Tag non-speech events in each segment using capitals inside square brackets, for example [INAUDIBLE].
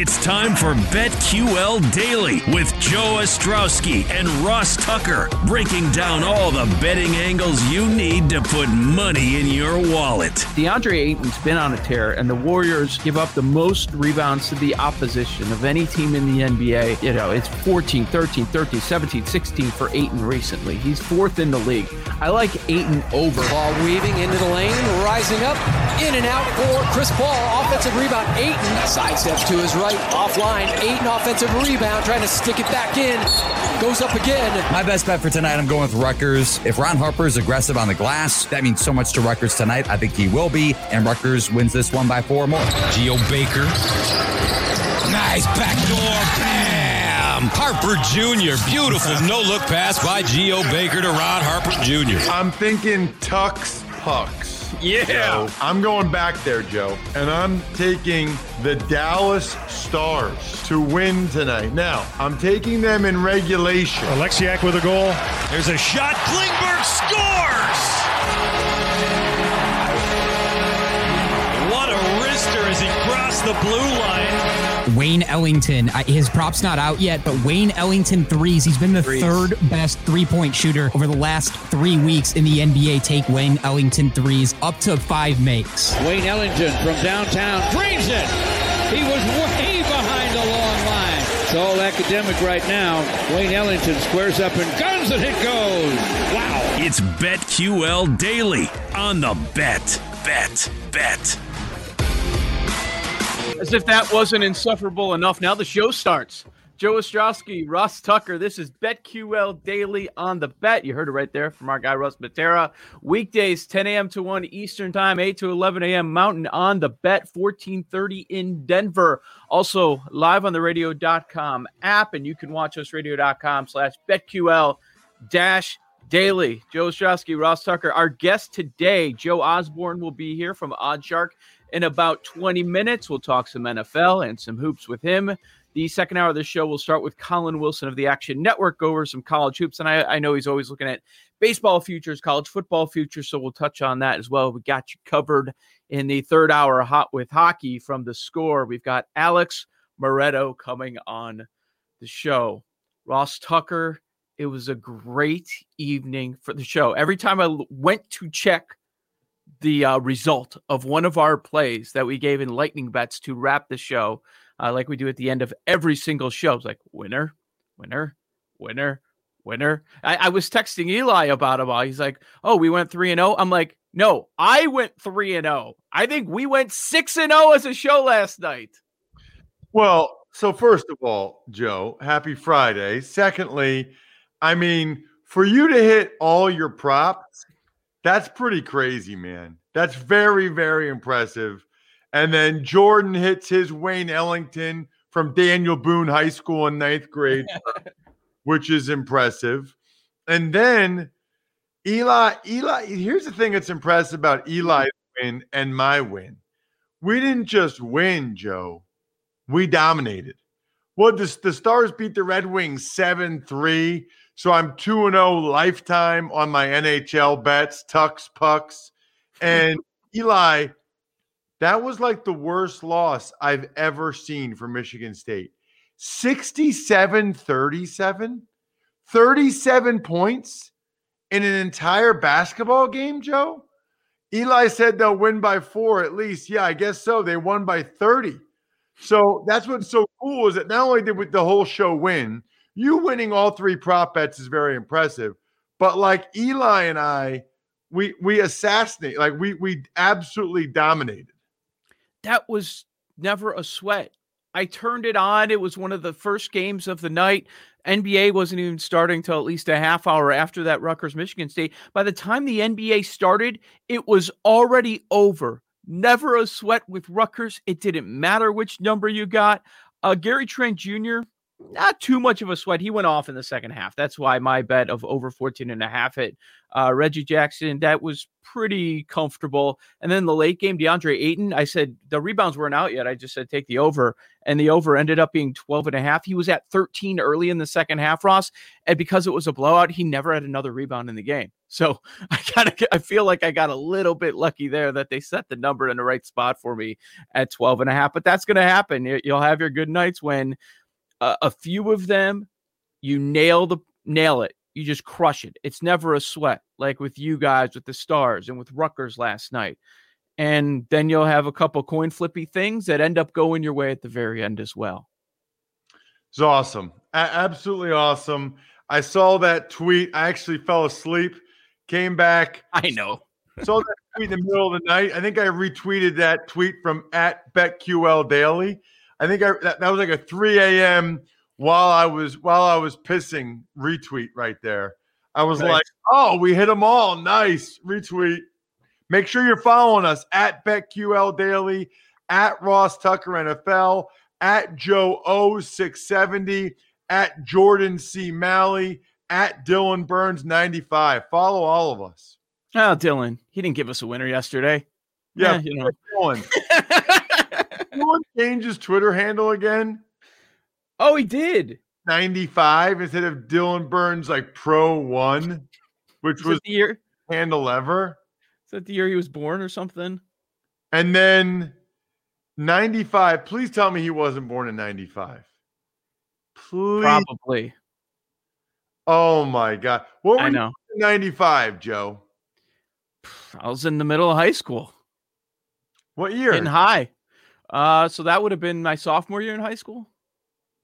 It's time for BetQL Daily with Joe Ostrowski and Ross Tucker, breaking down all the betting angles you need to put money in your wallet. DeAndre Ayton's been on a tear, and the Warriors give up the most rebounds to the opposition of any team in the NBA. You know, it's 14, 13, 13, 17, 16 for Ayton recently. He's fourth in the league. I like Ayton over. Ball weaving into the lane, rising up, in and out for Chris Paul. Offensive rebound. Ayton sidesteps to his right, offline. Ayton offensive rebound, trying to stick it back in. Goes up again. My best bet for tonight, I'm going with Rutgers. If Ron Harper is aggressive on the glass, that means so much to Rutgers tonight. I think he will be, and Rutgers wins this one by four more. Geo Baker. Nice backdoor. Bam! Harper Jr. Beautiful no look pass by Geo Baker to Ron Harper Jr. I'm thinking Tucks Pucks. Yeah. Joe. I'm going back there, Joe. And I'm taking the Dallas Stars to win tonight. Now, I'm taking them in regulation. Oleksiak with a goal. There's a shot. Klingberg scores! What a wrister as he crossed the blue line. Wayne Ellington, his prop's not out yet, but Wayne Ellington threes. He's been the Threes. third best three point shooter over the last three weeks in the NBA. Take Wayne Ellington threes up to five makes. Wayne Ellington from downtown drains it. He was way behind the long line. It's all academic right now. Wayne Ellington squares up and guns and it goes. Wow. It's BetQL Daily on the Bet, Bet, Bet. As if that wasn't insufferable enough, now the show starts. Joe Ostrowski, Ross Tucker. This is BetQL Daily on the Bet. You heard it right there from our guy Russ Matera. Weekdays, 10 a.m. to 1 Eastern Time, 8 to 11 a.m. Mountain on the Bet, 1430 in Denver. Also live on the radio.com app, and you can watch us radio.com slash BetQL dash daily. Joe Ostrowski, Ross Tucker. Our guest today, Joe Osborne, will be here from Oddshark in about 20 minutes. We'll talk some NFL and some hoops with him. The second hour of the show will start with Colin Wilson of the Action Network, over some college hoops. And I, I know he's always looking at baseball futures, college football futures. So we'll touch on that as well. We got you covered in the third hour hot with hockey from the score. We've got Alex Moretto coming on the show. Ross Tucker, it was a great evening for the show. Every time I went to check the uh, result of one of our plays that we gave in lightning bets to wrap the show, uh, like we do at the end of every single show. It's like winner, winner, winner, winner. I, I was texting Eli about it all. He's like, "Oh, we went three and zero." I'm like, "No, I went three and zero. I think we went six and zero as a show last night." Well, so first of all, Joe, happy Friday. Secondly, I mean, for you to hit all your props, that's pretty crazy, man. That's very, very impressive. And then Jordan hits his Wayne Ellington from Daniel Boone High School in ninth grade, which is impressive. And then Eli, Eli, here's the thing that's impressive about Eli's win and my win. We didn't just win, Joe. We dominated. Well, the, the Stars beat the Red Wings 7 3. So I'm 2 0 lifetime on my NHL bets, tucks, pucks. And [LAUGHS] Eli, that was like the worst loss I've ever seen for Michigan State. 67 37, 37 points in an entire basketball game, Joe. Eli said they'll win by four at least. Yeah, I guess so. They won by 30. So that's what's so cool is that not only did the whole show win, you winning all three prop bets is very impressive. But like Eli and I, we we assassinate, like we we absolutely dominated. that was never a sweat. I turned it on. It was one of the first games of the night. NBA wasn't even starting till at least a half hour after that Rutgers Michigan State. By the time the NBA started, it was already over. Never a sweat with Rutgers. It didn't matter which number you got. Uh, Gary Trent Jr., not too much of a sweat. He went off in the second half. That's why my bet of over 14 and a half hit. Uh, Reggie Jackson, that was pretty comfortable. And then the late game, DeAndre Ayton, I said the rebounds weren't out yet. I just said take the over. And the over ended up being 12 and a half. He was at 13 early in the second half, Ross. And because it was a blowout, he never had another rebound in the game. [LAUGHS] So I kind of I feel like I got a little bit lucky there that they set the number in the right spot for me at 12 and a half. But that's going to happen. You'll have your good nights when uh, a few of them you nail the nail it. You just crush it. It's never a sweat like with you guys with the stars and with Rutgers last night. And then you'll have a couple coin flippy things that end up going your way at the very end as well. It's awesome. A- absolutely awesome. I saw that tweet. I actually fell asleep came back. I know. [LAUGHS] Saw that tweet in the middle of the night. I think i retweeted that tweet from at betql daily I think I, that, that was like a 3 a.m. while I was while I was pissing retweet right there. I was nice. like, "Oh, we hit them all! Nice retweet." Make sure you're following us at BetQL Daily, at Ross Tucker NFL, at Joe O 670, at Jordan C Malley, at Dylan Burns 95. Follow all of us. Oh, Dylan, he didn't give us a winner yesterday. Yeah, yeah you know. [LAUGHS] Dylan change his Twitter handle again? Oh, he did. 95 instead of Dylan Burns like Pro One, which was the year handle ever. Is that the year he was born or something? And then 95. Please tell me he wasn't born in 95. Please. Probably. Oh my God. What were I know. 95, Joe? [SIGHS] I was in the middle of high school. What year? In high. Uh, so that would have been my sophomore year in high school.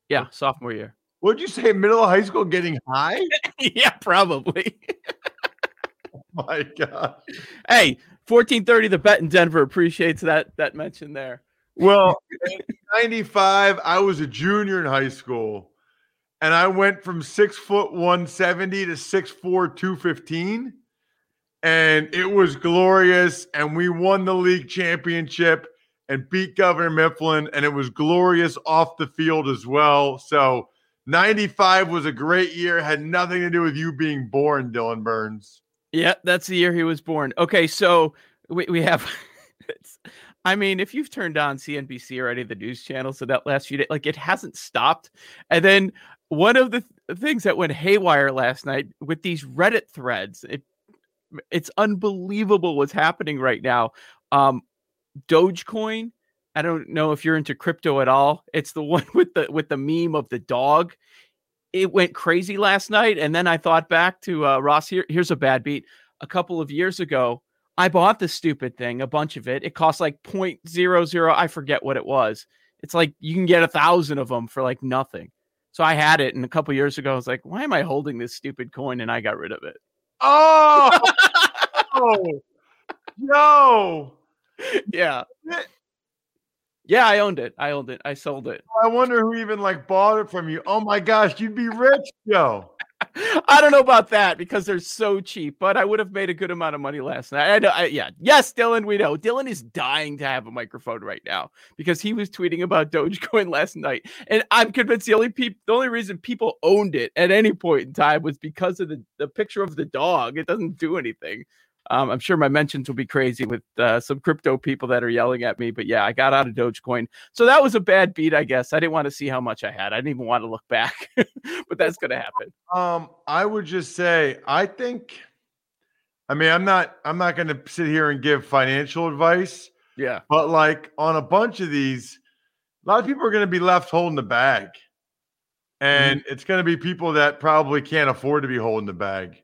Yeah, sophomore year. What'd you say? Middle of high school, getting high? [LAUGHS] yeah, probably. oh [LAUGHS] my god. Hey, fourteen thirty. The bet in Denver appreciates that that mention there. Well, ninety five. I was a junior in high school, and I went from six foot one seventy to six four two fifteen, and it was glorious. And we won the league championship and beat Governor Mifflin, and it was glorious off the field as well. So 95 was a great year, had nothing to do with you being born, Dylan Burns. Yeah, that's the year he was born. Okay, so we, we have [LAUGHS] I mean, if you've turned on CNBC or any of the news channels in that last few days, like it hasn't stopped. And then one of the th- things that went haywire last night with these Reddit threads, it it's unbelievable what's happening right now. Um, Dogecoin. I don't know if you're into crypto at all. It's the [LAUGHS] one with the with the meme of the dog. It went crazy last night, and then I thought back to uh, Ross. Here, here's a bad beat. A couple of years ago, I bought this stupid thing, a bunch of it. It cost like 0.00. I forget what it was. It's like you can get a thousand of them for like nothing. So I had it, and a couple years ago, I was like, "Why am I holding this stupid coin?" And I got rid of it. Oh, oh. [LAUGHS] no! [LAUGHS] yeah. Yeah, I owned it. I owned it. I sold it. I wonder who even like bought it from you. Oh my gosh, you'd be rich, Joe. [LAUGHS] I don't know about that because they're so cheap, but I would have made a good amount of money last night. I know, I, yeah, yes, Dylan, we know. Dylan is dying to have a microphone right now because he was tweeting about [LAUGHS] Dogecoin last night, and I'm convinced the only people, the only reason people owned it at any point in time was because of the the picture of the dog. It doesn't do anything. Um, I'm sure my mentions will be crazy with uh, some crypto people that are yelling at me, but yeah, I got out of Dogecoin. So that was a bad beat, I guess. I didn't want to see how much I had. I didn't even want to look back, [LAUGHS] but that's going to happen. Um, I would just say, I think, I mean, I'm not, I'm not going to sit here and give financial advice. Yeah. But like on a bunch of these, a lot of people are going to be left holding the bag. And mm-hmm. it's going to be people that probably can't afford to be holding the bag.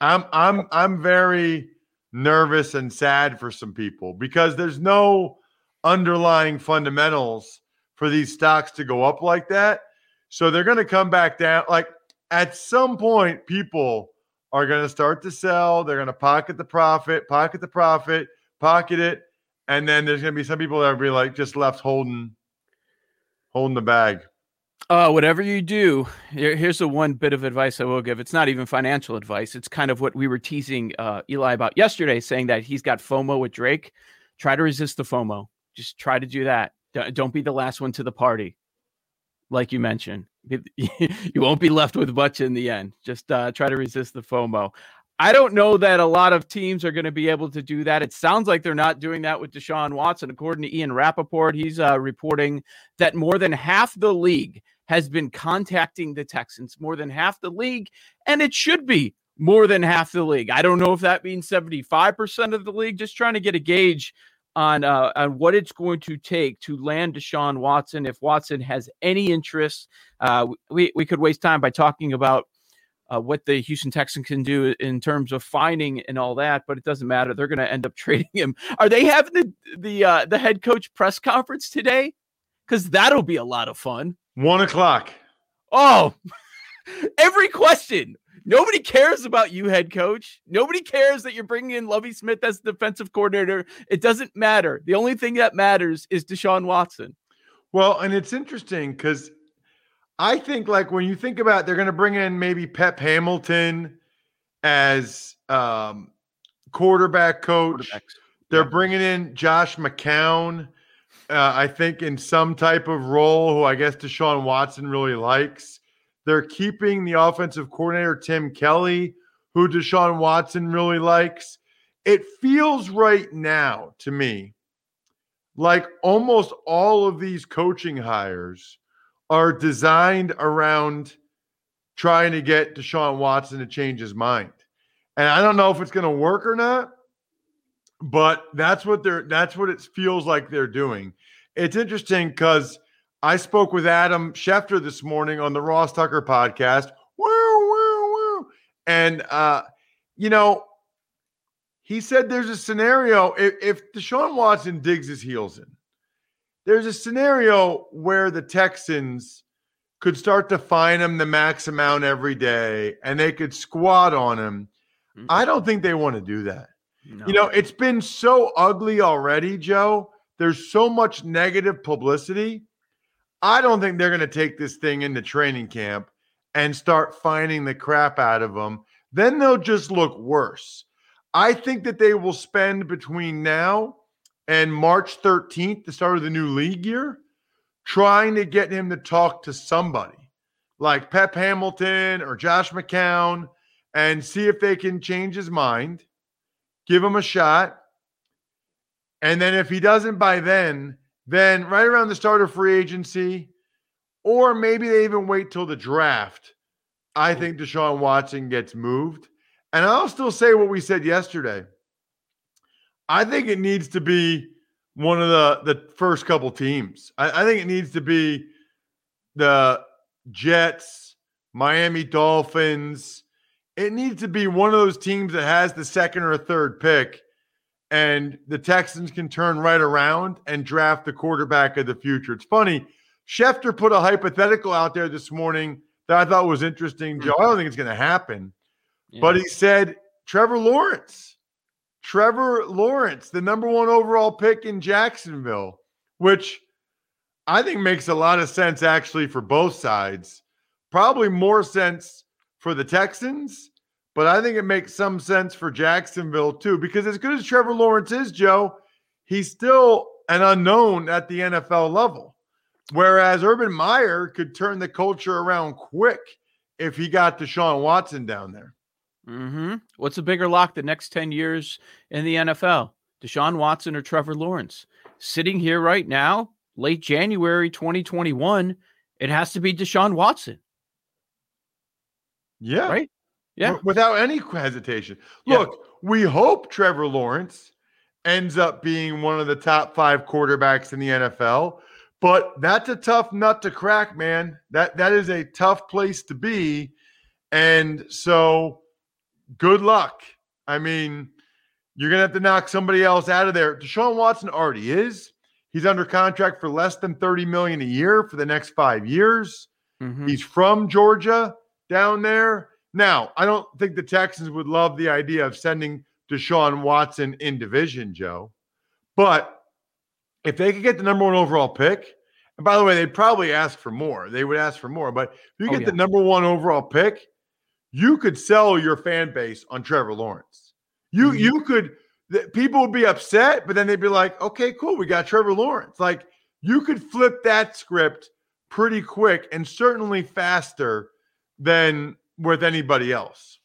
I'm I'm I'm very nervous and sad for some people because there's no underlying fundamentals for these stocks to go up like that. So they're going to come back down. Like at some point, people are going to start to sell. They're going to pocket the profit, pocket the profit, pocket it, and then there's going to be some people that will be like just left holding holding the bag. Uh, whatever you do, here, here's the one bit of advice I will give. It's not even financial advice. It's kind of what we were teasing uh, Eli about yesterday, saying that he's got FOMO with Drake. Try to resist the FOMO. Just try to do that. Don't be the last one to the party, like you mentioned. [LAUGHS] You won't be left with much in the end. Just uh, try to resist the FOMO. I don't know that a lot of teams are going to be able to do that. It sounds like they're not doing that with Deshaun Watson. According to Ian Rapoport, he's uh, reporting that more than half the league has been contacting the Texans, more than half the league, and it should be more than half the league. I don't know if that means 75% of the league, just trying to get a gauge on uh, on what it's going to take to land Deshaun Watson. If Watson has any interest, uh, we we could waste time by talking about uh, what the Houston Texans can do in terms of finding and all that, but it doesn't matter. They're going to end up [LAUGHS] trading him. Are they having the the uh, the head coach press conference today? Because that'll be a lot of fun. One o'clock. Oh, [LAUGHS] every question. Nobody cares about you, head coach. Nobody cares that you're bringing in Lovie Smith as defensive coordinator. It doesn't matter. The only thing that matters is Deshaun Watson. Well, and it's interesting because I think, like, when you think about it, they're going to bring in maybe Pep Hamilton as um, quarterback coach. They're bringing in Josh McCown uh, I think, in some type of role who I guess Deshaun Watson really likes. They're keeping the offensive coordinator, Tim Kelly, who Deshaun Watson really likes. It feels right now to me like almost all of these coaching hires are designed around trying to get Deshaun Watson to change his mind. And I don't know if it's going to work or not, but that's what they're that's what it feels like they're doing. It's interesting because I spoke with Adam Schefter this morning on the Ross Tucker podcast. Woo, woo, woo. And, uh, you know, he said there's a scenario if, if Deshaun Watson digs his heels in, there's a scenario where the Texans could start to fine him the max amount every day and they could squat on him. Mm-hmm. I don't think they want to do that. No. You know, it's been so ugly already, Joe there's so much negative publicity. I don't think they're going to take this thing into training camp and start finding the crap out of them. Then they'll just look worse. I think that they will spend between now and March 13th, the start of the new league year, trying to get him to talk to somebody like Pep Hamilton or Josh McCown and see if they can change his mind, give him a shot, and then if he doesn't by then, then right around the start of free agency, or maybe they even wait till the draft, I hmm. think Deshaun Watson gets moved. And I'll still say what we said yesterday. I think it needs to be one of the, the first couple teams. I, I think it needs to be the Jets, Miami Dolphins. It needs to be one of those teams that has the second or third pick and the Texans can turn right around and draft the quarterback of the future. It's funny. Schefter put a hypothetical out there this morning that I thought was interesting, Joe. I don't think it's going to happen, yeah. but he said Trevor Lawrence, Trevor Lawrence, the number one overall pick in Jacksonville, which I think makes a lot of sense actually for both sides. Probably more sense for the Texans but I think it makes some sense for Jacksonville too, because as good as Trevor Lawrence is, Joe, he's still an unknown at the NFL level. Whereas Urban Meyer could turn the culture around quick if he got Deshaun Watson down there. Mm-hmm. What's a bigger lock the next 10 years in the NFL? Deshaun Watson or Trevor Lawrence? Sitting here right now, late January 2021, it has to be Deshaun Watson. Yeah. Right? Yeah. Without any hesitation. Look, yeah. we hope Trevor Lawrence ends up being one of the top five quarterbacks in the NFL, but that's a tough nut to crack, man. That that is a tough place to be. And so good luck. I mean, you're gonna have to knock somebody else out of there. Deshaun Watson already is. He's under contract for less than 30 million a year for the next five years. Mm-hmm. He's from Georgia down there. Now, I don't think the Texans would love the idea of sending Deshaun Watson in division, Joe. But if they could get the number one overall pick, and by the way, they'd probably ask for more. They would ask for more. But if you Oh, get yeah. the number one overall pick, you could sell your fan base on Trevor Lawrence. You Mm-hmm. you could people would be upset, but then they'd be like, okay, cool, we got Trevor Lawrence. Like you could flip that script pretty quick and certainly faster than with anybody else.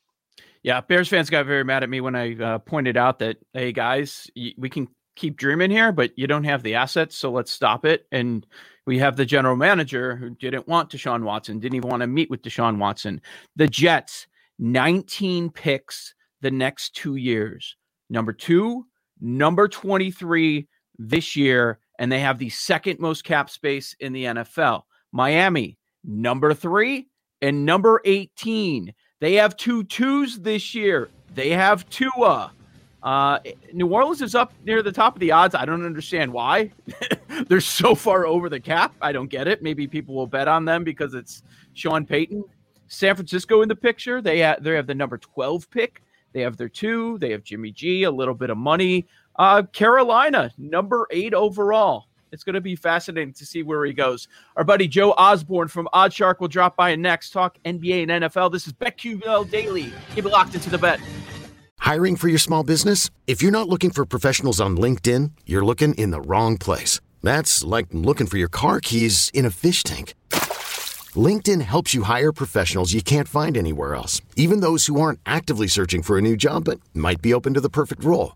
Yeah, Bears fans got very mad at me when I uh, pointed out that, hey guys, y- we can keep dreaming here, but you don't have the assets, so let's stop it. And we have the general manager who didn't want Deshaun Watson, didn't even want to meet with Deshaun Watson. The Jets, 19 picks the next two years. Number two, number 23 this year, and they have the second most cap space in the NFL. Miami, number three, and number 18. They have two twos this year. They have Tua. Uh, New Orleans is up near the top of the odds. I don't understand why. [LAUGHS] They're so far over the cap. I don't get it. Maybe people will bet on them because it's Sean Payton. San Francisco in the picture. They have they have the number 12 pick. They have their two. They have Jimmy G, a little bit of money. Uh, Carolina, number eight overall. It's going to be fascinating to see where he goes. Our buddy Joe Osborne from Oddshark will drop by next. Talk NBA and NFL. This is BetQL Daily. Keep it locked into the bet. Hiring for your small business? If you're not looking for professionals on LinkedIn, you're looking in the wrong place. That's like looking for your car keys in a fish tank. LinkedIn helps you hire professionals you can't find anywhere else, even those who aren't actively searching for a new job but might be open to the perfect role.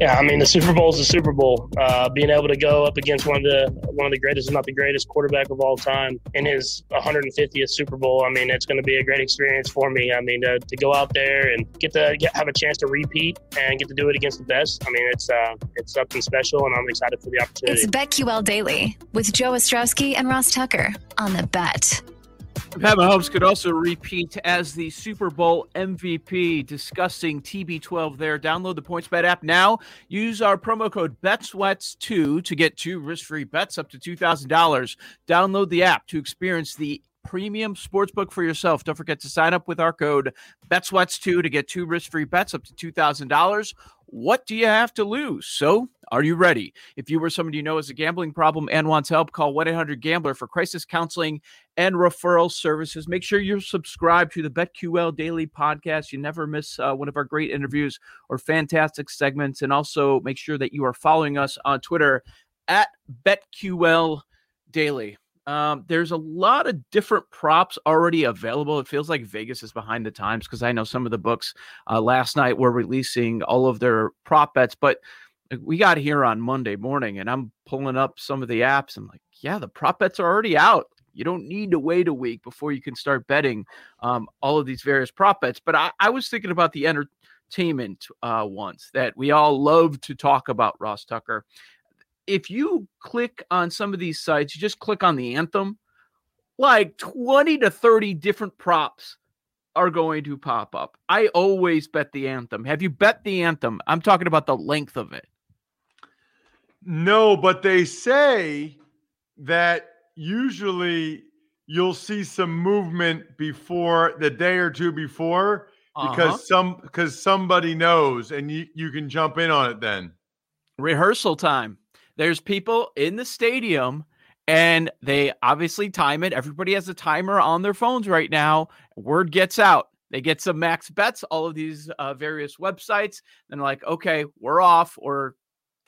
Yeah, I mean the Super Bowl is the Super Bowl. Uh, being able to go up against one of the one of the greatest, if not the greatest, quarterback of all time in his 150th Super Bowl. I mean, it's going to be a great experience for me. I mean, to, to go out there and get to get, have a chance to repeat and get to do it against the best. I mean, it's uh, it's something special, and I'm excited for the opportunity. It's BetQL Daily with Joe Ostrowski and Ross Tucker on the Bet. Pat Mahomes could also repeat as the Super Bowl MVP, discussing TB12 there. Download the PointsBet app now. Use our promo code BETSWETS2 to get two risk-free bets up to $2,000. Download the app to experience the premium sportsbook for yourself. Don't forget to sign up with our code BETSWETS2 to get two risk-free bets up to $2,000. What do you have to lose? So, are you ready? If you or somebody you know has a gambling problem and wants help, call 1 800 Gambler for crisis counseling and referral services. Make sure you're subscribed to the BetQL Daily Podcast. You never miss uh, one of our great interviews or fantastic segments. And also make sure that you are following us on Twitter at BetQL Daily. Um, there's a lot of different props already available. It feels like Vegas is behind the times because I know some of the books uh, last night were releasing all of their prop bets, but we got here on Monday morning and I'm pulling up some of the apps. I'm like, yeah, the prop bets are already out. You don't need to wait a week before you can start betting um, all of these various prop bets. But I, I was thinking about the entertainment uh, ones that we all love to talk about, Ross Tucker. If you click on some of these sites, you just click on the anthem, like 20 to 30 different props are going to pop up. I always bet the anthem. Have you bet the anthem? I'm talking about the length of it. No, but they say that usually you'll see some movement before the day or two before because Uh-huh. some because somebody knows and you, you can jump in on it then. rehearsal time. There's people in the stadium and they obviously time it. Everybody has a timer on their phones right now. Word gets out. They get some max bets, all of these uh, various websites. Then like, okay, we're off. Or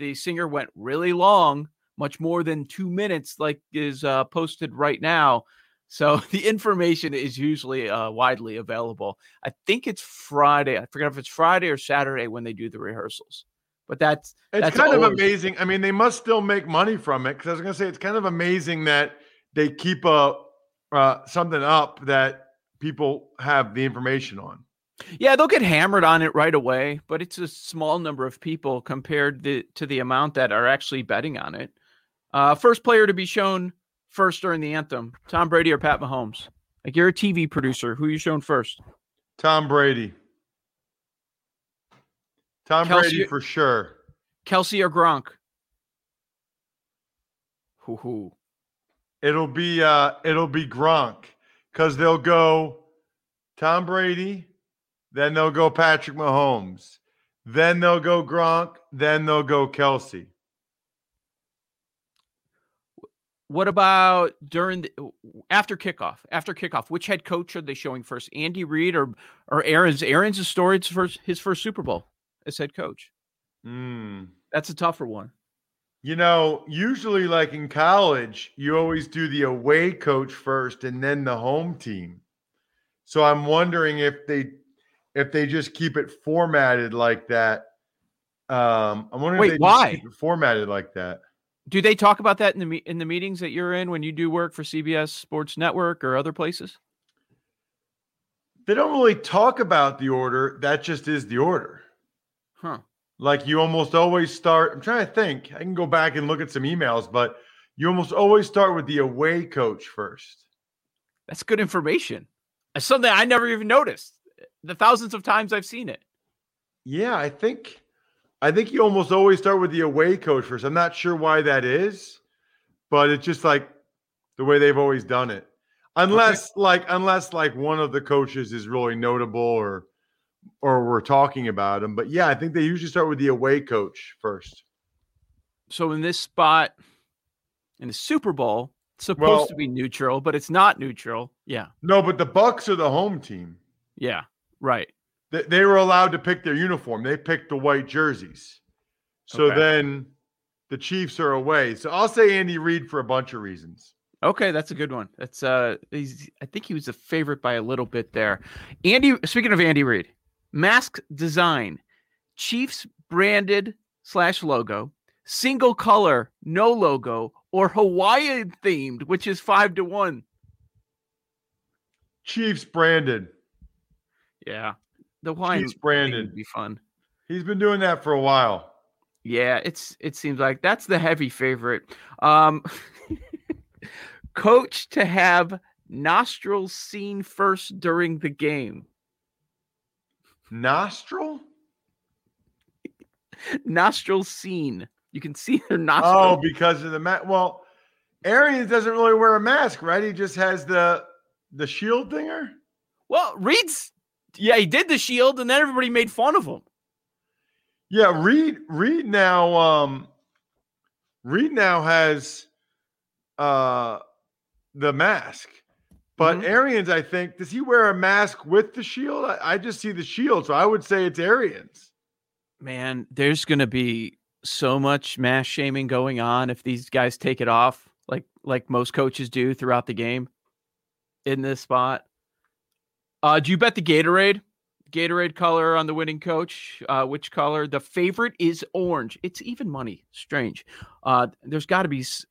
the singer went really long, much more than two minutes, like is uh, posted right now. So [LAUGHS] the information is usually uh, widely available. I think it's Friday. I forget if it's Friday or Saturday when they do the rehearsals. But that's It's that's kind of amazing. I mean, they must still make money from it because I was going to say it's kind of amazing that they keep a uh, something up that people have the information on. Yeah, they'll get hammered on it right away, but it's a small number of people compared the, to the amount that are actually betting on it. Uh, first player to be shown first during the anthem: Tom Brady or Pat Mahomes. Like you're a TV producer, who you shown first? Tom Brady. Tom Kelce- Brady for sure. Kelce or Gronk? Hoo hoo. It'll be uh it'll be Gronk because they'll go Tom Brady, then they'll go Patrick Mahomes, then they'll go Gronk, then they'll go Kelce. What about during the after kickoff? After kickoff, which head coach are they showing first? Andy Reid or or Arians? Arians a story. It's first his first Super Bowl as head coach. Hmm. That's a tougher one. You know, usually like in college, you always do the away coach first and then the home team. So I'm wondering if they if they just keep it formatted like that. Um, I'm wondering Wait, if they just why? formatted like that. Do they talk about that in the me- in the meetings that you're in when you do work for CBS Sports Network or other places? They don't really talk about the order. That just is the order. Huh. Like you almost always start. I'm trying to think. I can go back and look at some emails, but you almost always start with the away coach first. That's good information. It's something I never even noticed. The thousands of times I've seen it. Yeah, I think I think you almost always start with the away coach first. I'm not sure why that is, but it's just like the way they've always done it. Unless like unless like one of the coaches is really notable or or we're talking about them. But yeah, I think they usually start with the away coach first. So in this spot in the Super Bowl, it's supposed Well- to be neutral, but it's not neutral. Yeah. No, but the Bucks are the home team. Yeah. Right. They, they were allowed to pick their uniform. They picked the white jerseys. So Okay. then the Chiefs are away. So I'll say Andy Reid for a bunch of reasons. Okay, that's a good one. That's uh he's I think he was a favorite by a little bit there. Andy speaking of Andy Reid, mask design, Chiefs branded slash logo, single color, no logo, or Hawaiian themed, which is five to one. Chiefs branded. Yeah. The thing branded. would be fun. He's been doing that for a while. Yeah, it's it seems like that's the heavy favorite. Um [LAUGHS] coach to have nostrils seen first during the game. Nostril? [LAUGHS] Nostrils seen. You can see their nostrils. Oh, because of the mask. Well, Arians doesn't really wear a mask, right? He just has the the shield thinger. Well, Reid's yeah, he did the shield, and then everybody made fun of him. Yeah, Reid Reid now um Reid now has uh the mask. But Mhm. Arians, I think, does he wear a mask with the shield? I, I just see the shield, so I would say it's Arians. Man, there's gonna be so much mass shaming going on if these guys take it off, like like most coaches do throughout the game in this spot. Uh, do you bet the Gatorade? Gatorade color on the winning coach. Uh, which color? The favorite is orange. It's even money. Strange. Uh, there's got to be s-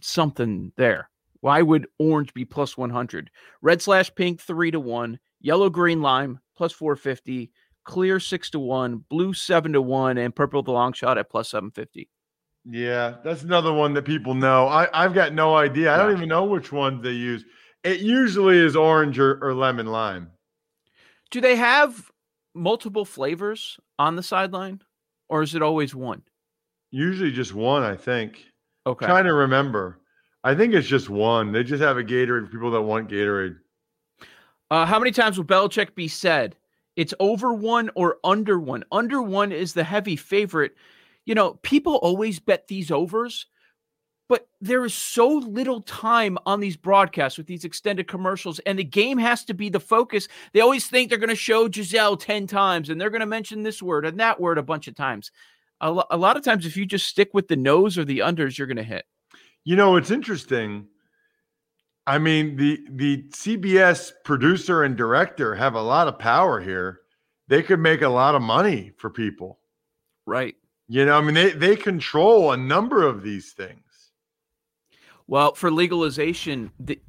something there. Why would orange be plus 100? Red slash pink, three to one. Yellow, green, lime, plus 450. Clear, six to one. Blue, seven to one. And purple, the long shot at plus 750. Yeah, that's another one that people know. I, I've got no idea. I don't even know which ones they use. It usually is orange or, or lemon lime. Do they have multiple flavors on the sideline, or is it always one? Usually just one, I think. Okay. Trying to remember. I think it's just one. They just have a Gatorade for people that want Gatorade. Uh, how many times will Belichick be said? It's over one or under one. Under one is the heavy favorite. You know, people always bet these overs, but there is so little time on these broadcasts with these extended commercials, and the game has to be the focus. They always think they're going to show Gisele 10 times and they're going to mention this word and that word a bunch of times. A, lo- a lot of times, if you just stick with the nose or the unders, you're going to hit. You know, it's interesting. I mean, the the CBS producer and director have a lot of power here. They could make a lot of money for people. Right. You know, I mean, they they control a number of these things. Well, for legalization, the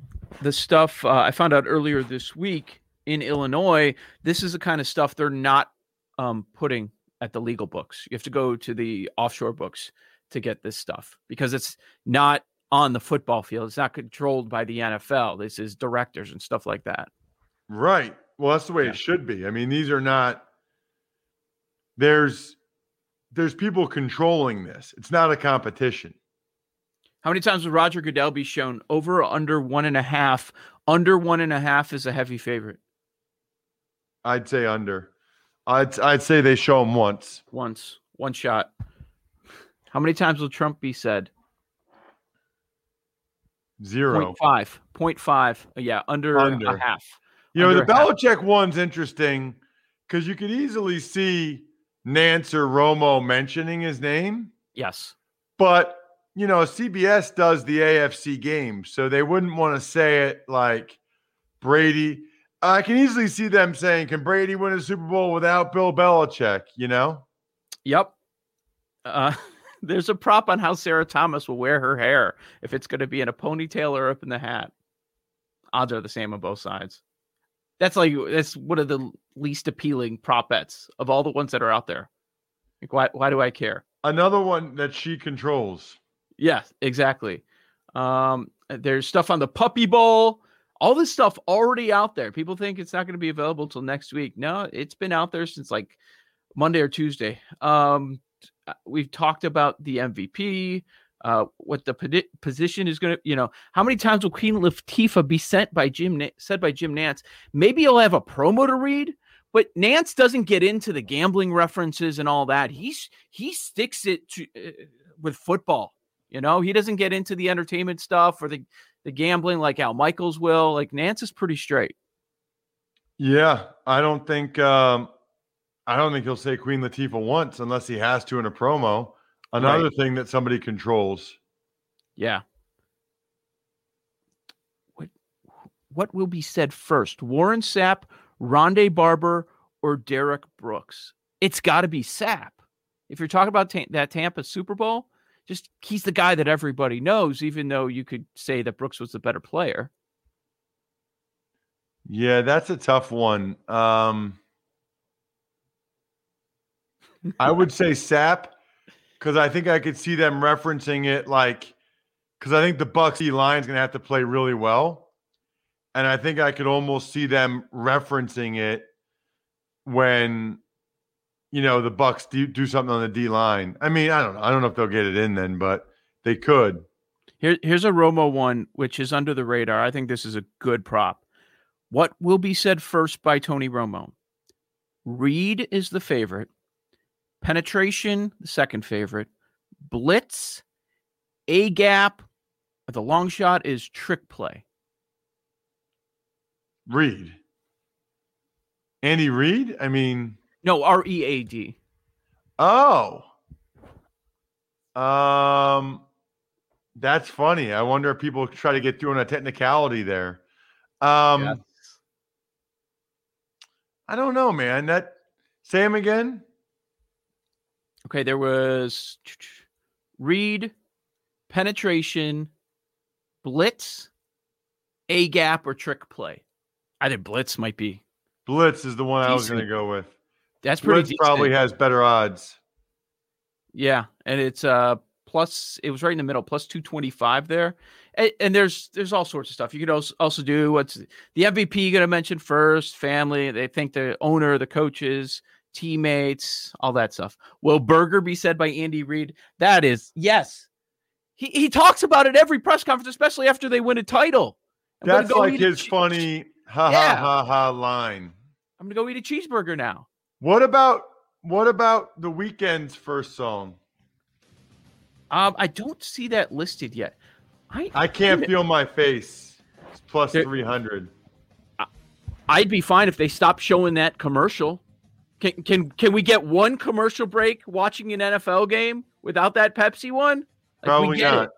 the stuff uh, I found out earlier this week in Illinois, this is the kind of stuff they're not um, putting at the legal books. You have to go to the offshore books to get this stuff because it's not on the football field. It's not controlled by the NFL. This is directors and stuff like that. Right. Well, that's the way it should be. I mean, these are not there's there's people controlling this. It's not a competition. How many times would Roger Goodell be shown over or under one and a half? Under one and a half is a heavy favorite. I'd say under. I'd I'd say they show him once. Once, one shot. How many times will Trump be said? Zero. Point five. Point five. Yeah, under, Under. a half. You know, the a half. Belichick one's interesting because you could easily see Nance or Romo mentioning his name, Yes. but you know, CBS does the AFC game, so they wouldn't want to say it like Brady. I can easily see them saying, "Can Brady win a Super Bowl without Bill Belichick?" You know, Yep. Uh, [LAUGHS] there's a prop on how Sarah Thomas will wear her hair if it's going to be in a ponytail or up in the hat. Odds are the same on both sides. That's like that's one of the least appealing prop bets of all the ones that are out there. Like, why? Why do I care? another one that she controls. Yeah, exactly. Um, there's stuff on the Puppy Bowl. All this stuff already out there. People think it's not going to be available till next week. No, it's been out there since like Monday or Tuesday. Um, uh, we've talked about the MVP, uh, what the position is going to. You know, how many times will Queen Latifah be sent by Jim said by Jim Nance? Maybe he'll have a promo to read. But Nance doesn't get into the gambling references and all that. He's he sticks it to uh, with football. You know, he doesn't get into the entertainment stuff or the the gambling like Al Michaels will. Like Nance is pretty straight. Yeah, I don't think um, I don't think he'll say Queen Latifah once unless he has to in a promo. Another Right. thing that somebody controls. Yeah. What what will be said first? Warren Sapp, Rondé Barber, or Derrick Brooks? It's got to be Sapp. If you're talking about ta- that Tampa Super Bowl, just he's the guy that everybody knows, even though you could say that Brooks was the better player. Yeah, that's a tough one. Um, I would say [LAUGHS] Sapp because I think I could see them referencing it like because I think the Bucks D line's gonna have to play really well, and I think I could almost see them referencing it when you know the Bucks do, do something on the D line. I mean, I don't know. I don't know if they'll get it in then, but they could. Here, here's a Romo one, which is under the radar. I think this is a good prop. What will be said first by Tony Romo? Read is the favorite. Penetration, the second favorite. Blitz, A gap, the long shot is trick play. Reed, Andy Reid. I mean, No, R E A D. Oh. Um that's funny. I wonder if people try to get through on a technicality there. Um I don't know, man. That say him again. Okay, there was Read, penetration, blitz, A gap, or trick play. I think blitz might be. Blitz is the one I was going to go with. That's pretty Blitz probably has better odds. Yeah, and it's uh plus it was right in the middle, plus two twenty five there, and, and there's there's all sorts of stuff you could also also do. What's the MVP going to mention first? Family. They think the owner, the coaches, teammates, all that stuff. Will Burger be said by Andy Reid? That is yes. He he talks about it every press conference, especially after they win a title. I'm That's go like his che- funny ha Yeah. ha ha ha line. I'm gonna go eat a cheeseburger now. What about what about the Weeknd's first song? Um, I don't see that listed yet. I I can't even- feel my face. It's 300. I'd be fine if they stopped showing that commercial. Can can can we get one commercial break watching an NFL game without that Pepsi one? Like, we Probably get not. it.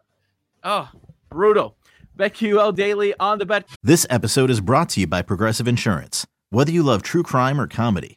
Oh, brutal. BetQL Daily on the bet. This episode is brought to you by Progressive Insurance. Whether you love true crime or comedy,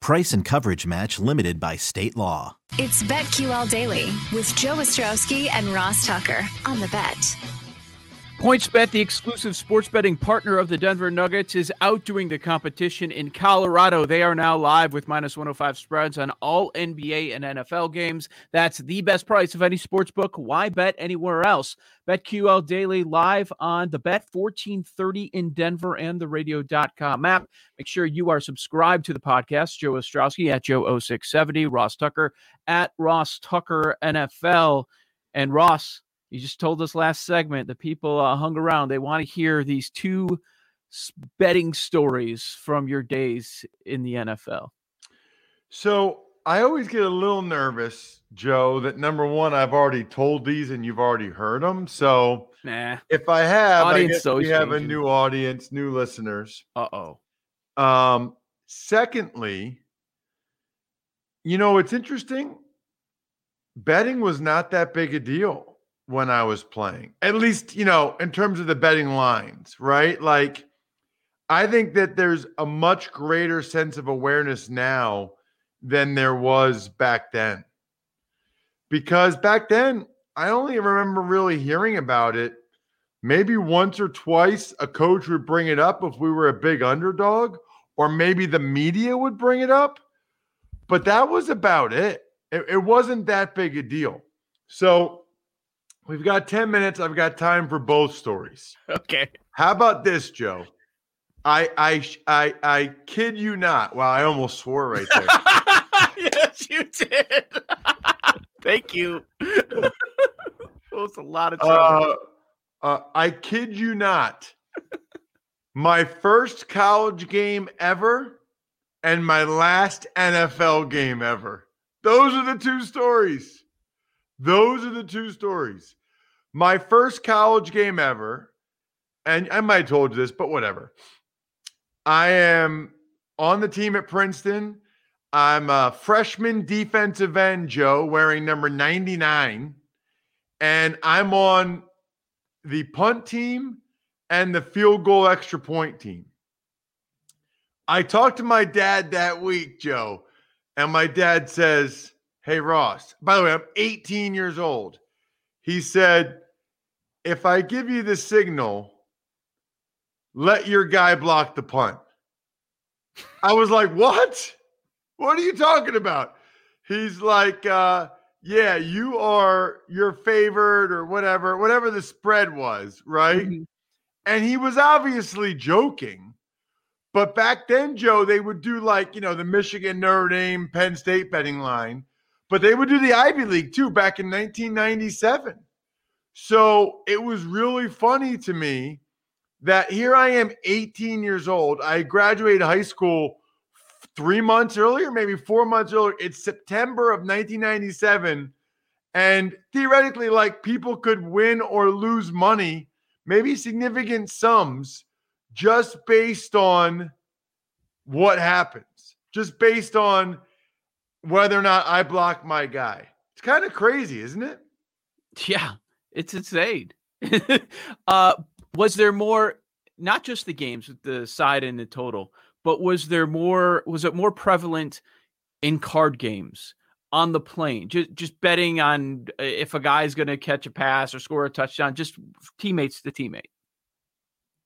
Price and coverage match limited by state law. It's BetQL Daily with Joe Ostrowski and Ross Tucker on the bet. PointsBet, the exclusive sports betting partner of the Denver Nuggets, is outdoing the competition in Colorado. They are now live with minus 105 spreads on all NBA and NFL games. That's the best price of any sports book. Why bet anywhere else? BetQL Daily live on the Bet 1430 in Denver and the radio.com app. Make sure you are subscribed to the podcast. Joe Ostrowski at Joe0670, Ross Tucker at Ross Tucker NFL. And Ross, you just told us last segment that people uh, hung around. They want to hear these two betting stories from your days in the NFL. So I always get a little nervous, Joe, that number one, I've already told these and you've already heard them. So nah. if I have, Audience I guess we have a new audience, new listeners. Uh oh. Um, secondly, you know, it's interesting. Betting was not that big a deal when I was playing, at least, you know, in terms of the betting lines, right? Like, I think that there's a much greater sense of awareness now than there was back then. Because back then, I only remember really hearing about it maybe once or twice. A coach would bring it up if we were a big underdog, or maybe the media would bring it up. But that was about it. It, it wasn't that big a deal. So we've got 10 minutes. I've got time for both stories. Okay. How about this, Joe? I I I I kid you not. Wow, I almost swore right there. [LAUGHS] yes, you did. [LAUGHS] Thank you. [LAUGHS] that was a lot of time. Uh, uh, I kid you not. My first college game ever and my last NFL game ever. Those are the two stories. Those are the two stories. My first college game ever, and I might have told you this, but whatever. I am on the team at Princeton. I'm a freshman defensive end, Joe, wearing number 99. And I'm on the punt team and the field goal extra point team. I talked to my dad that week, Joe, and my dad says, Hey, Ross, by the way, I'm 18 years old. He said, If I give you the signal, let your guy block the punt. I was like, What? What are you talking about? He's like, uh, yeah, you are your favorite or whatever, whatever the spread was, right? And he was obviously joking. But back then, Joe, they would do like, you know, the Michigan, Notre Dame, Penn State betting line, but they would do the Ivy League too back in 1997. So it was really funny to me that here I am, 18 years old. I graduated high school three months earlier, maybe four months earlier. It's September of 1997. And theoretically, like people could win or lose money, maybe significant sums, just based on what happens, just based on whether or not I block my guy. It's kind of crazy, isn't it? Yeah, it's insane. [LAUGHS] uh, was there more, not just the games with the side and the total, but was there more, was it more prevalent in card games on the plane? Just, just betting on uh, if a guy's going to catch a pass or score a touchdown, just teammates to teammate.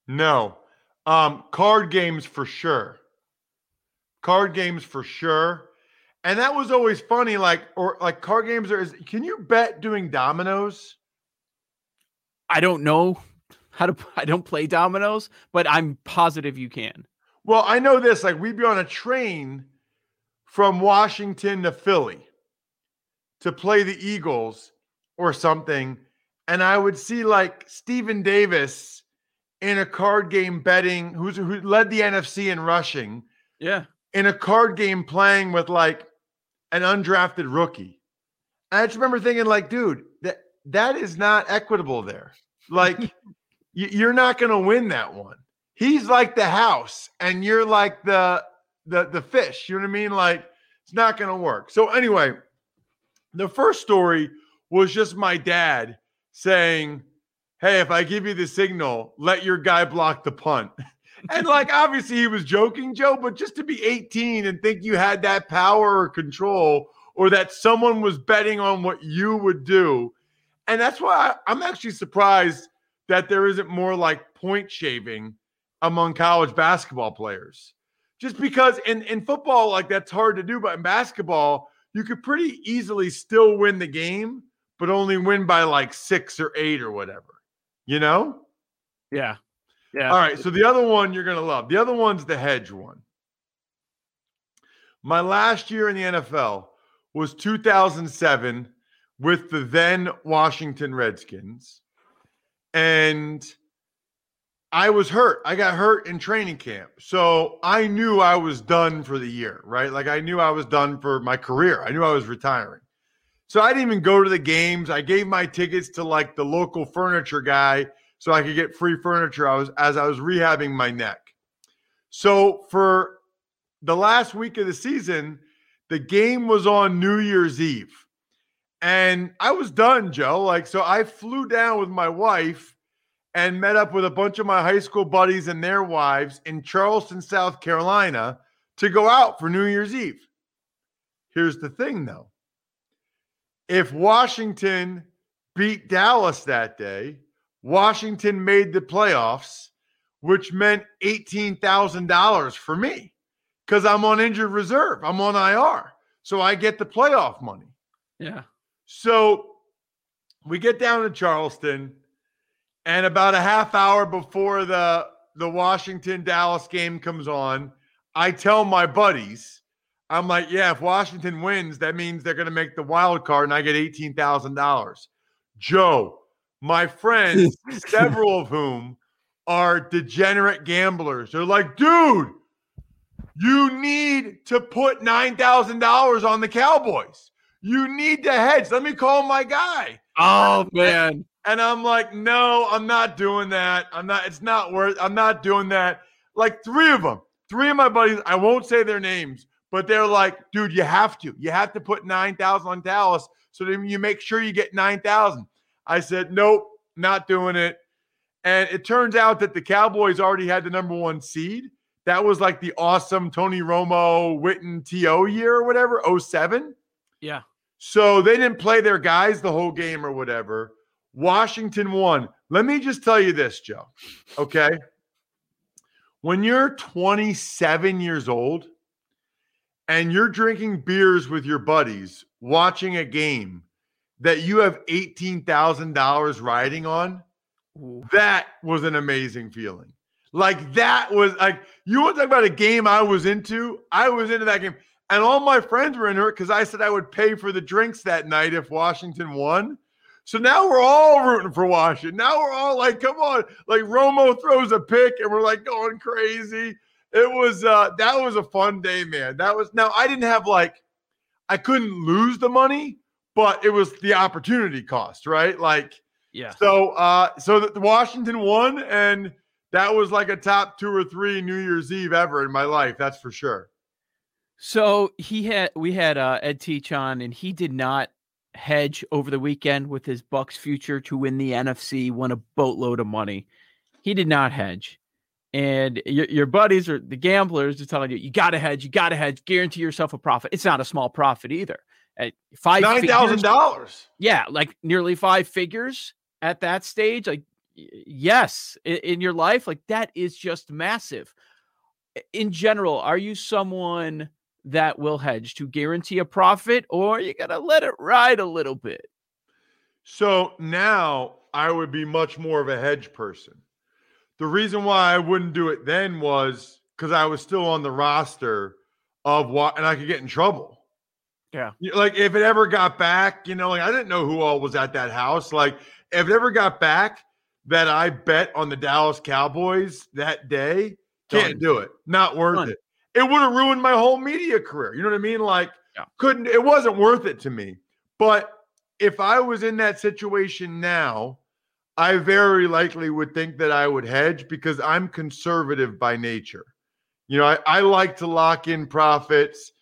No. Um, card games for sure. Card games for sure. And that was always funny. Like, or like card games are is can you bet doing dominoes? I don't know how to, [LAUGHS] I don't play dominoes, but I'm positive you can. Well, I know this. Like, we'd be on a train from Washington to Philly to play the Eagles or something. And I would see like Stephen Davis in a card game betting, who's who led the NFC in rushing. Yeah. In a card game playing with like an undrafted rookie. And I just remember thinking, like, dude, that that is not equitable there. Like, [LAUGHS] you, you're not gonna win that one. He's like the house, and you're like the the the fish. You know what I mean? Like, it's not gonna work. So anyway, the first story was just my dad saying, Hey, if I give you the signal, let your guy block the punt. [LAUGHS] and like obviously he was joking, Joe, but just to be 18 and think you had that power or control or that someone was betting on what you would do. And that's why I'm actually surprised that there isn't more like point shaving among college basketball players. Just because in, in football, like that's hard to do, but in basketball, you could pretty easily still win the game, but only win by like six or eight or whatever. You know? Yeah. Yeah. All right. So the other one you're gonna love. The other one's the hedge one. My last year in the NFL was 2007 with the then Washington Redskins. And I was hurt. I got hurt in training camp. So I knew I was done for the year, right? Like I knew I was done for my career. I knew I was retiring. So I didn't even go to the games. I gave my tickets to like the local furniture guy so I could get free furniture I was as I was rehabbing my neck. So for the last week of the season, the game was on New Year's Eve. And I was done, Joe. Like, so I flew down with my wife and met up with a bunch of my high school buddies and their wives in Charleston, South Carolina to go out for New Year's Eve. Here's the thing, though if Washington beat Dallas that day, Washington made the playoffs, which meant $18,000 for me because I'm on injured reserve. I'm on IR. So I get the playoff money. Yeah. So we get down to Charleston, and about a half hour before the the Washington Dallas game comes on, I tell my buddies, I'm like, yeah, if Washington wins, that means they're going to make the wild card, and I get eighteen thousand dollars. Joe, my friends, [LAUGHS] several of whom are degenerate gamblers, they're like, dude, you need to put nine thousand dollars on the Cowboys. You need to hedge. Let me call my guy. Oh man. And I'm like, no, I'm not doing that. I'm not, it's not worth, I'm not doing that. Like three of them, three of my buddies, I won't say their names, but they're like, dude, you have to. You have to put 9,000 on Dallas so then you make sure you get 9,000. I said, nope, not doing it. And it turns out that the Cowboys already had the number one seed. That was like the awesome Tony Romo, Witten, T.O. year or whatever, 07. Yeah. So they didn't play their guys the whole game or whatever. Washington won. Let me just tell you this, Joe. Okay. When you're 27 years old and you're drinking beers with your buddies, watching a game that you have $18,000 riding on, that was an amazing feeling. Like that was like you want to talk about a game I was into? I was into that game. And all my friends were into it because I said I would pay for the drinks that night if Washington won. So now we're all rooting for Washington. Now we're all like, come on. Like Romo throws a pick and we're like going crazy. It was uh that was a fun day, man. That was now I didn't have like I couldn't lose the money, but it was the opportunity cost, right? Like yeah. So uh so the Washington won and that was like a top two or three New Year's Eve ever in my life, that's for sure. So he had we had uh, Ed Teach on, and he did not hedge over the weekend with his Bucks future to win the NFC, won a boatload of money. He did not hedge, and your, your buddies or the gamblers are telling you you got to hedge, you got to hedge, guarantee yourself a profit. It's not a small profit either. At five nine thousand dollars, yeah, like nearly five figures at that stage. Like yes, in, in your life, like that is just massive. In general, are you someone? that will hedge to guarantee a profit, or you gonna let it ride a little bit? So now I would be much more of a hedge person. The reason why I wouldn't do it then was because I was still on the roster of what, and I could get in trouble. Yeah. Like if it ever got back, you know, like I didn't know who all was at that house. Like if it ever got back that I bet on the Dallas Cowboys that day, can't Done. do it. Not worth Done. it it would have ruined my whole media career. You know what I mean? Like, yeah. couldn't, it wasn't worth it to me. But if I was in that situation now, I very likely would think that I would hedge because I'm conservative by nature. You know, I, I like to lock in profits.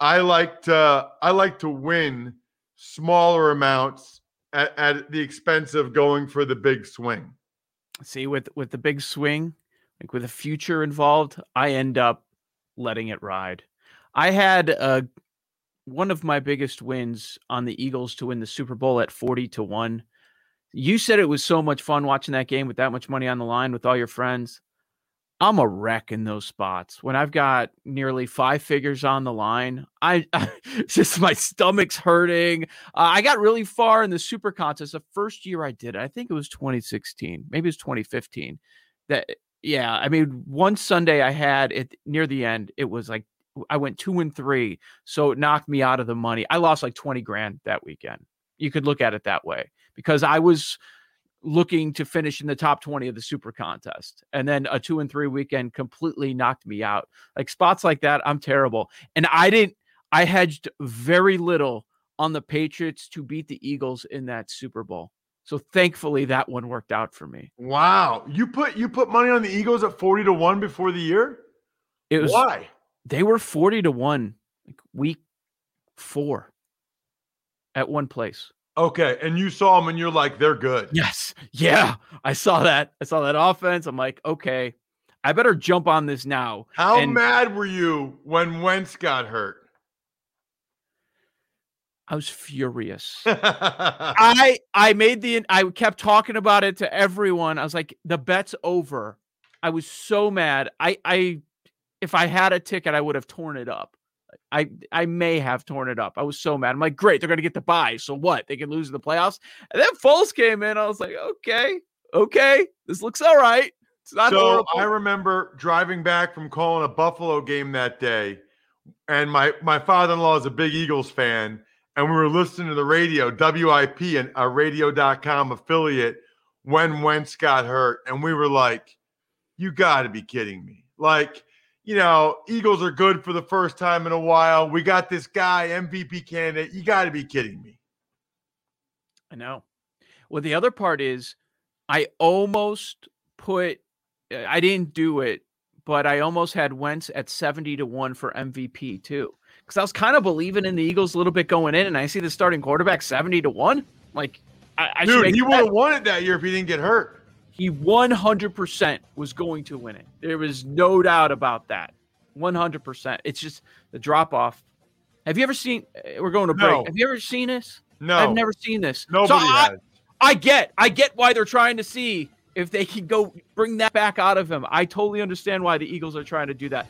I like to I like to win smaller amounts at, at the expense of going for the big swing. See, with with the big swing, like with a future involved, I end up letting it ride. I had uh, one of my biggest wins on the Eagles to win the Super Bowl at 40 to 1. You said it was so much fun watching that game with that much money on the line with all your friends. I'm a wreck in those spots. When I've got nearly five figures on the line, I, [LAUGHS] I just my stomach's hurting. Uh, I got really far in the super contest the first year I did it. I think it was 2016, maybe it was 2015. That yeah, I mean, one Sunday I had it near the end. It was like I went two and three, so it knocked me out of the money. I lost like 20 grand that weekend. You could look at it that way because I was looking to finish in the top 20 of the super contest. And then a two and three weekend completely knocked me out. Like spots like that, I'm terrible. And I didn't, I hedged very little on the Patriots to beat the Eagles in that Super Bowl. So thankfully that one worked out for me. Wow. You put you put money on the Eagles at 40 to 1 before the year? It was Why? They were 40 to 1 like week 4 at one place. Okay, and you saw them and you're like they're good. Yes. Yeah. I saw that. I saw that offense. I'm like, okay, I better jump on this now. How And mad were you when Wentz got hurt? I was furious. [LAUGHS] I I made the I kept talking about it to everyone. I was like, the bet's over. I was so mad. I I if I had a ticket, I would have torn it up. I I may have torn it up. I was so mad. I'm like, great, they're gonna get the buy. So what? They can lose in the playoffs. And then Foles came in. I was like, okay, okay, this looks all right. It's not so horrible. I remember driving back from calling a Buffalo game that day, and my my father in law is a big Eagles fan, and we were listening to the radio, WIP, and a radio.com affiliate when Wentz got hurt, and we were like, "You got to be kidding me!" Like, you know, Eagles are good for the first time in a while. We got this guy MVP candidate. You got to be kidding me. I know. Well, the other part is I almost put uh, I didn't do it, but I almost had Wentz at 70 to 1 for MVP too. Because I was kind of believing in the Eagles a little bit going in, and I see the starting quarterback 70 to 1. Like I, I Dude, he would have won it that year if he didn't get hurt. He 100% was going to win it. There was no doubt about that. 100%. It's just the drop off. Have you ever seen? uh, We're going to break. No. Have you ever seen this? No. I've never seen this. So I, has. I get, I get why they're trying to see if they can go bring that back out of him. I totally understand why the Eagles are trying to do that.